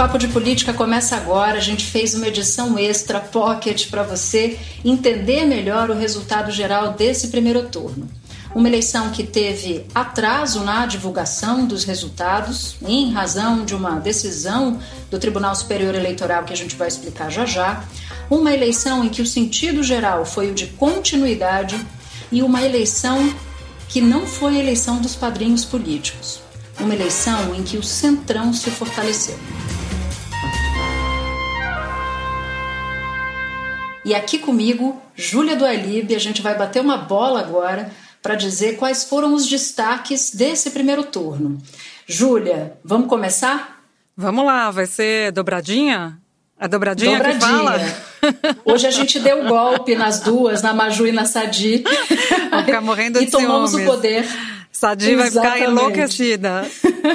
Papo de Política começa agora. A gente fez uma edição extra pocket para você entender melhor o resultado geral desse primeiro turno. Uma eleição que teve atraso na divulgação dos resultados, em razão de uma decisão do Tribunal Superior Eleitoral que a gente vai explicar já já. Uma eleição em que o sentido geral foi o de continuidade e uma eleição que não foi a eleição dos padrinhos políticos. Uma eleição em que o centrão se fortaleceu. E aqui comigo, Júlia do Alib, a gente vai bater uma bola agora para dizer quais foram os destaques desse primeiro turno. Júlia, vamos começar? Vamos lá, vai ser dobradinha? A dobradinha, dobradinha. que fala? Hoje a gente deu golpe nas duas, na Maju e na Sadi. Vamos ficar morrendo de E tomamos ciúmes. o poder. Sadi vai ficar enlouquecida.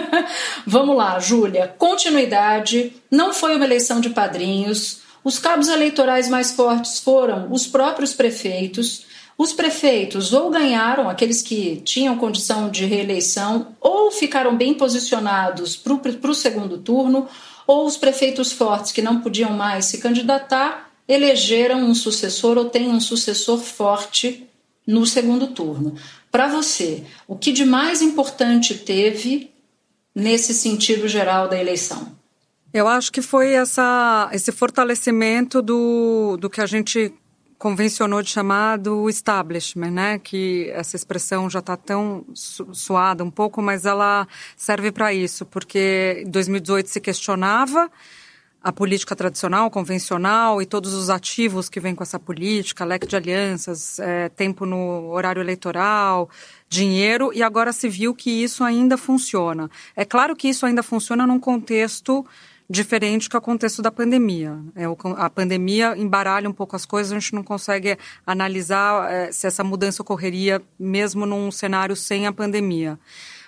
Vamos lá, Júlia. Continuidade. Não foi uma eleição de padrinhos. Os cabos eleitorais mais fortes foram os próprios prefeitos. Os prefeitos ou ganharam, aqueles que tinham condição de reeleição, ou ficaram bem posicionados para o segundo turno, ou os prefeitos fortes que não podiam mais se candidatar elegeram um sucessor ou têm um sucessor forte no segundo turno. Para você, o que de mais importante teve nesse sentido geral da eleição? Eu acho que foi essa, esse fortalecimento do, do que a gente convencionou de chamar do establishment, né? Que essa expressão já está tão suada um pouco, mas ela serve para isso, porque em 2018 se questionava a política tradicional, convencional e todos os ativos que vêm com essa política, leque de alianças, é, tempo no horário eleitoral, dinheiro, e agora se viu que isso ainda funciona. É claro que isso ainda funciona num contexto diferente que o contexto da pandemia. É, a pandemia embaralha um pouco as coisas, a gente não consegue analisar é, se essa mudança ocorreria mesmo num cenário sem a pandemia.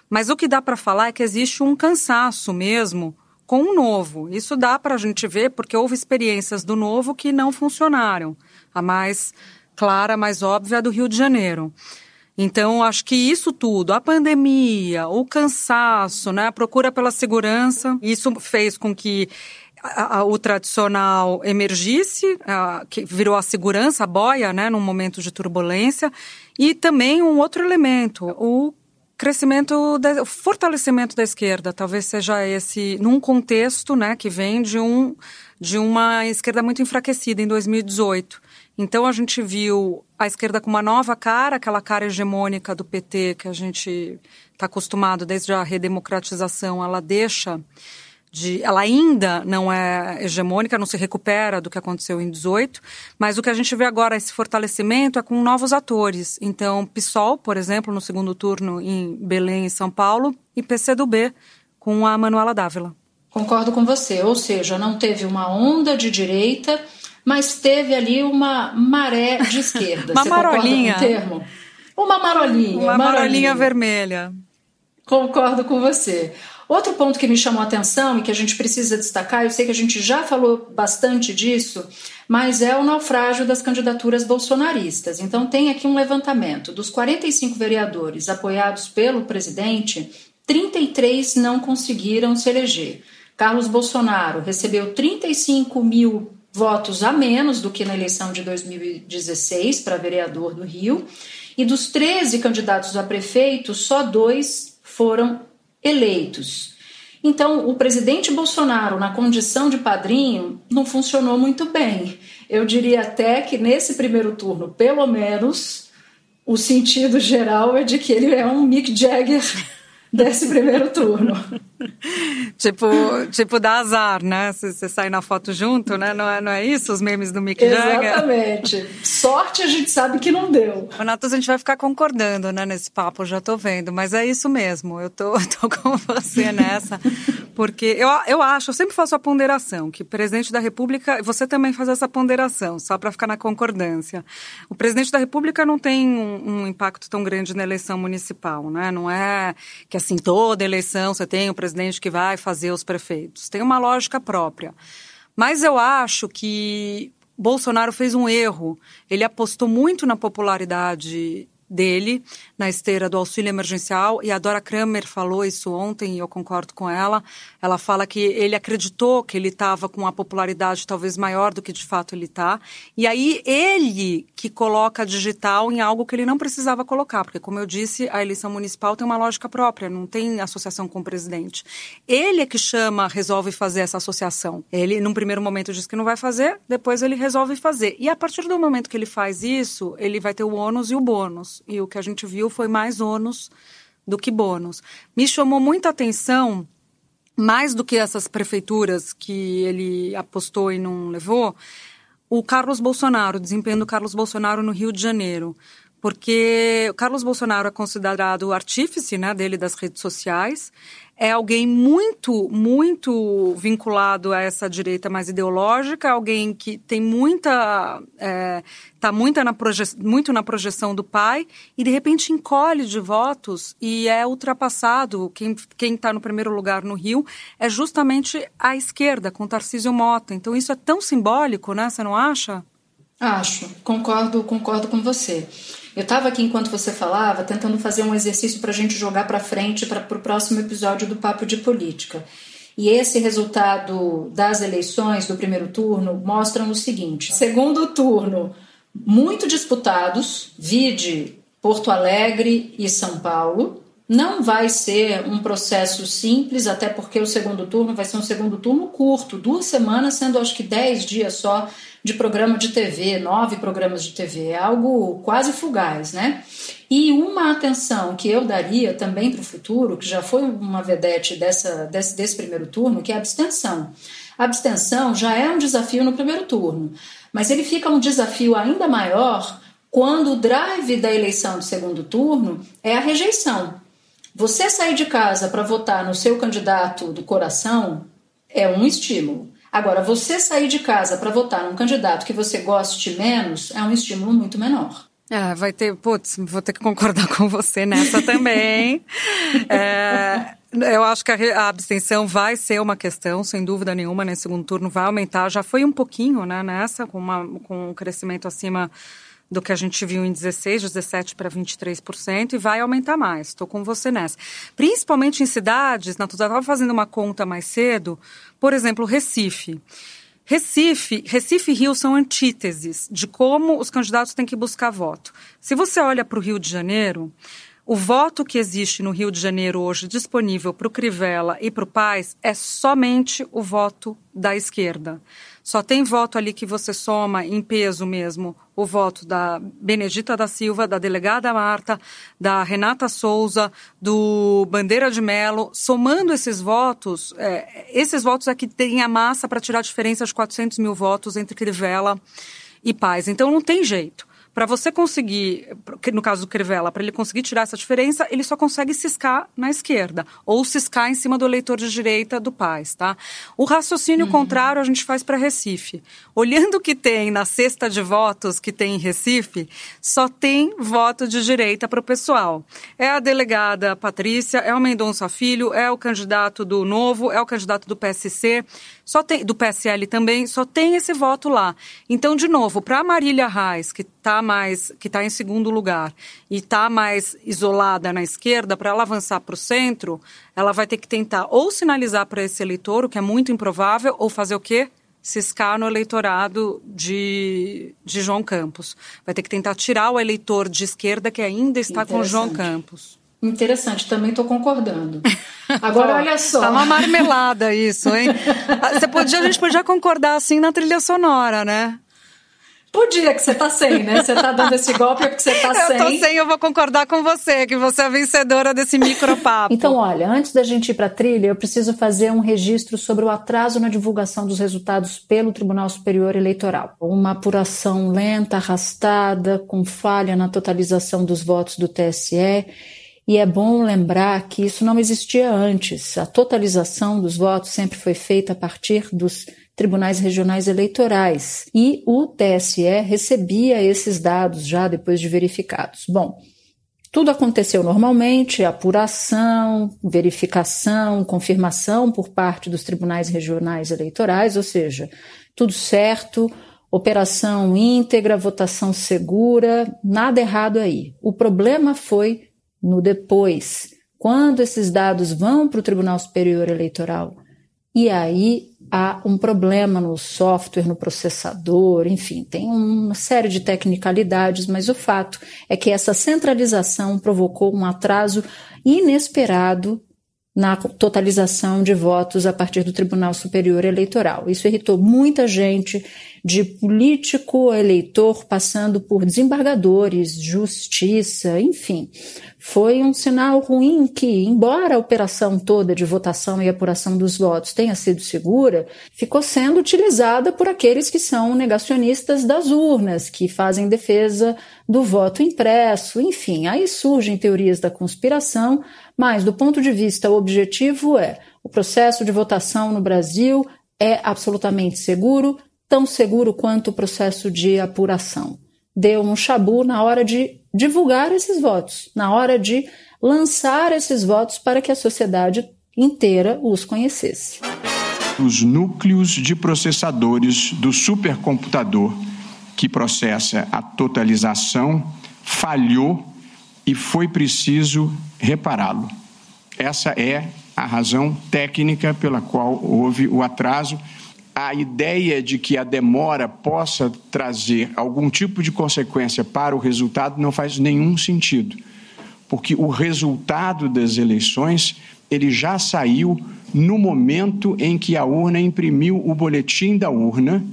Mas o que dá para falar é que existe um cansaço mesmo com o novo. Isso dá para a gente ver porque houve experiências do novo que não funcionaram. A mais clara, mais óbvia, é a do Rio de Janeiro. Então, acho que isso tudo, a pandemia, o cansaço, né, a procura pela segurança, isso fez com que a, a, o tradicional emergisse, a, que virou a segurança, a boia, né, num momento de turbulência, e também um outro elemento, o crescimento, o fortalecimento da esquerda, talvez seja esse, num contexto, né, que vem de um de uma esquerda muito enfraquecida em 2018. Então a gente viu a esquerda com uma nova cara, aquela cara hegemônica do PT que a gente está acostumado desde a redemocratização, ela deixa de, ela ainda não é hegemônica, não se recupera do que aconteceu em 18, mas o que a gente vê agora esse fortalecimento é com novos atores. Então, PSOL, por exemplo, no segundo turno em Belém e São Paulo, e PCdoB com a Manuela Dávila. Concordo com você, ou seja, não teve uma onda de direita mas teve ali uma maré de esquerda. uma Você marolinha. Com o termo? Uma marolinha. Uma marolinha, marolinha vermelha. Concordo com você. Outro ponto que me chamou a atenção e que a gente precisa destacar, eu sei que a gente já falou bastante disso, mas é o naufrágio das candidaturas bolsonaristas. Então, tem aqui um levantamento: dos 45 vereadores apoiados pelo presidente, 33 não conseguiram se eleger. Carlos Bolsonaro recebeu 35 mil votos a menos do que na eleição de 2016 para vereador do Rio. E dos 13 candidatos a prefeito, só dois foram eleitos. Então, o presidente Bolsonaro, na condição de padrinho, não funcionou muito bem. Eu diria até que nesse primeiro turno, pelo menos, o sentido geral é de que ele é um Mick Jagger desse primeiro turno. tipo, tipo, dá azar, né? Se você sai na foto junto, né? Não é, não é isso os memes do Mick Jagger? Exatamente. Sorte a gente sabe que não deu. Renato, a gente vai ficar concordando, né, nesse papo, já tô vendo. Mas é isso mesmo, eu tô, tô com você nessa. Porque eu, eu acho, eu sempre faço a ponderação, que o presidente da República, você também faz essa ponderação, só para ficar na concordância. O presidente da República não tem um, um impacto tão grande na eleição municipal, né? Não é que assim, toda eleição você tem o presidente que vai fazer os prefeitos. Tem uma lógica própria. Mas eu acho que Bolsonaro fez um erro. Ele apostou muito na popularidade dele na esteira do auxílio emergencial e a Dora Kramer falou isso ontem e eu concordo com ela. Ela fala que ele acreditou que ele estava com uma popularidade talvez maior do que de fato ele está. E aí ele que coloca digital em algo que ele não precisava colocar, porque como eu disse, a eleição municipal tem uma lógica própria, não tem associação com o presidente. Ele é que chama, resolve fazer essa associação. Ele num primeiro momento diz que não vai fazer, depois ele resolve fazer. E a partir do momento que ele faz isso, ele vai ter o ônus e o bônus. E o que a gente viu foi mais ônus do que bônus. Me chamou muita atenção, mais do que essas prefeituras que ele apostou e não levou, o Carlos Bolsonaro, o desempenho do Carlos Bolsonaro no Rio de Janeiro. Porque o Carlos Bolsonaro é considerado o artífice né, dele das redes sociais é alguém muito, muito vinculado a essa direita mais ideológica, alguém que tem muita. está é, muito, na muito na projeção do pai e de repente encolhe de votos e é ultrapassado. Quem está no primeiro lugar no Rio é justamente a esquerda, com Tarcísio Mota. Então isso é tão simbólico, né? Você não acha? Acho, concordo, concordo com você. Eu estava aqui enquanto você falava, tentando fazer um exercício para a gente jogar para frente para o próximo episódio do Papo de Política. E esse resultado das eleições do primeiro turno mostram o seguinte: segundo turno, muito disputados, vide Porto Alegre e São Paulo. Não vai ser um processo simples, até porque o segundo turno vai ser um segundo turno curto, duas semanas, sendo acho que dez dias só de programa de TV, nove programas de TV, é algo quase fugaz, né? E uma atenção que eu daria também para o futuro, que já foi uma vedete dessa, desse, desse primeiro turno, que é a abstenção. A abstenção já é um desafio no primeiro turno, mas ele fica um desafio ainda maior quando o drive da eleição do segundo turno é a rejeição. Você sair de casa para votar no seu candidato do coração é um estímulo. Agora, você sair de casa para votar num candidato que você goste menos é um estímulo muito menor. É, vai ter, putz, vou ter que concordar com você nessa também. é, eu acho que a, a, abstenção vai ser uma questão, sem dúvida nenhuma, nesse segundo turno vai aumentar. Já foi um pouquinho, né, nessa, com, uma, com um crescimento acima do que a gente viu em 16, 17 para 23%, e vai aumentar mais. Estou com você nessa. Principalmente em cidades, Natuza estava fazendo uma conta mais cedo, por exemplo, Recife. Recife, Recife e Rio são antíteses de como os candidatos têm que buscar voto. Se você olha para o Rio de Janeiro, o voto que existe no Rio de Janeiro hoje disponível para o Crivella e para o Paz é somente o voto da esquerda. Só tem voto ali que você soma em peso mesmo o voto da Benedita da Silva, da delegada Marta, da Renata Souza, do Bandeira de Melo. Somando esses votos, é, esses votos aqui é têm a massa para tirar a diferença de 400 mil votos entre Crivella e Paz. Então não tem jeito para você conseguir, no caso do Crivella, para ele conseguir tirar essa diferença, ele só consegue ciscar na esquerda ou ciscar em cima do eleitor de direita do Paz, tá? O raciocínio uhum. contrário a gente faz para Recife. Olhando o que tem na cesta de votos que tem em Recife, só tem voto de direita para o pessoal. É a delegada Patrícia, é o Mendonça Filho, é o candidato do Novo, é o candidato do PSC, só tem do PSL também, só tem esse voto lá. Então, de novo, para Marília Reis, que está mais, que está em segundo lugar e está mais isolada na esquerda, para ela avançar para o centro, ela vai ter que tentar ou sinalizar para esse eleitor, o que é muito improvável, ou fazer o quê? ciscar no eleitorado de, de João Campos. Vai ter que tentar tirar o eleitor de esquerda que ainda está com João Campos. Interessante, também estou concordando. Agora, olha só. Tá uma marmelada isso, hein? Você podia, a gente podia concordar assim na trilha sonora, né? Podia, que você tá sem, né? Você tá dando esse golpe é porque você tá eu sem. Eu tô sem, eu vou concordar com você, que você é a vencedora desse micropapo. então, olha, antes da gente ir pra trilha, eu preciso fazer um registro sobre o atraso na divulgação dos resultados pelo Tribunal Superior Eleitoral. Uma apuração lenta, arrastada, com falha na totalização dos votos do TSE. E é bom lembrar que isso não existia antes. A totalização dos votos sempre foi feita a partir dos tribunais regionais eleitorais e o TSE recebia esses dados já depois de verificados. Bom, tudo aconteceu normalmente, apuração, verificação, confirmação por parte dos tribunais regionais eleitorais, ou seja, tudo certo, operação íntegra, votação segura, nada errado aí. O problema foi no depois, quando esses dados vão para o Tribunal Superior Eleitoral. E aí há um problema no software, no processador, enfim, tem uma série de tecnicalidades, mas o fato é que essa centralização provocou um atraso inesperado na totalização de votos a partir do Tribunal Superior Eleitoral. Isso irritou muita gente, de político eleitor, passando por desembargadores, justiça, enfim. Foi um sinal ruim que, embora a operação toda de votação e apuração dos votos tenha sido segura, ficou sendo utilizada por aqueles que são negacionistas das urnas, que fazem defesa do voto impresso, enfim. Aí surgem teorias da conspiração, mas do ponto de vista objetivo é o processo de votação no Brasil é absolutamente seguro, tão seguro quanto o processo de apuração. Deu um chabu na hora de divulgar esses votos, na hora de lançar esses votos para que a sociedade inteira os conhecesse. Os núcleos de processadores do supercomputador que processa a totalização falhou e foi preciso repará-lo. Essa é a razão técnica pela qual houve o atraso. A ideia de que a demora possa trazer algum tipo de consequência para o resultado não faz nenhum sentido, porque o resultado das eleições ele já saiu no momento em que a urna imprimiu o boletim da urna.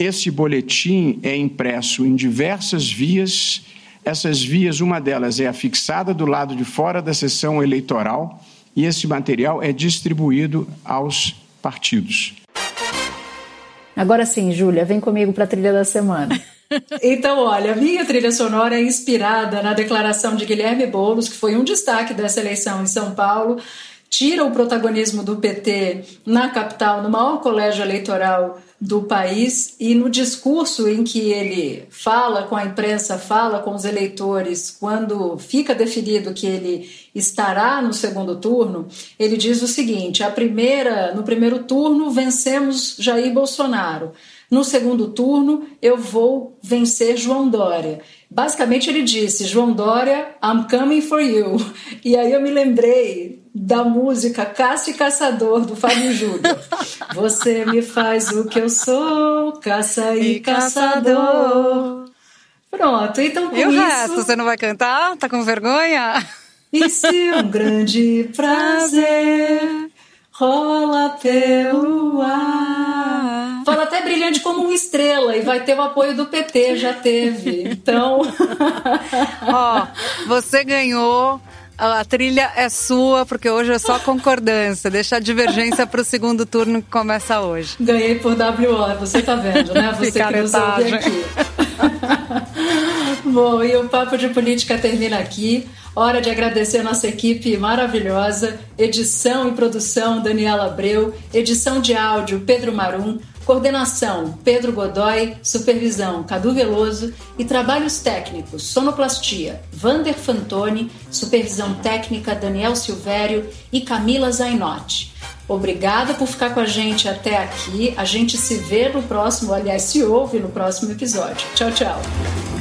Esse boletim é impresso em diversas vias essas vias, uma delas é afixada do lado de fora da sessão eleitoral e esse material é distribuído aos partidos. Agora sim, Júlia, vem comigo para a trilha da semana. Então, olha, a minha trilha sonora é inspirada na declaração de Guilherme Boulos, que foi um destaque dessa eleição em São Paulo, tira o protagonismo do PT na capital, no maior colégio eleitoral do país e no discurso em que ele fala com a imprensa, fala com os eleitores, quando fica definido que ele estará no segundo turno, ele diz o seguinte: a primeira, no primeiro turno vencemos Jair Bolsonaro. No segundo turno, eu vou vencer João Dória. Basicamente, ele disse: João Dória, I'm coming for you. E aí eu me lembrei da música Caça e Caçador, do Fábio Júnior. Você me faz o que eu sou, caça e, e caçador. Pronto, então com E o isso... resto, você não vai cantar? Tá com vergonha? Isso é um grande prazer rola pelo ar. Fala até brilhante como uma estrela e vai ter o apoio do PT, já teve. Então. Ó, você ganhou. A trilha é sua, porque hoje é só concordância. Deixa a divergência para o segundo turno que começa hoje. Ganhei por WO, você tá vendo, né? Você que nos ouve aqui. Bom, e o Papo de Política termina aqui. Hora de agradecer a nossa equipe maravilhosa. Edição e produção, Daniela Abreu. Edição de áudio, Pedro Marum. Coordenação, Pedro Godoy. Supervisão, Cadu Veloso. E trabalhos técnicos, sonoplastia, Vander Fantoni. Supervisão técnica, Daniel Silvério e Camila Zainotti. Obrigada por ficar com a gente até aqui. A gente se vê no próximo, aliás, se ouve no próximo episódio. Tchau, tchau.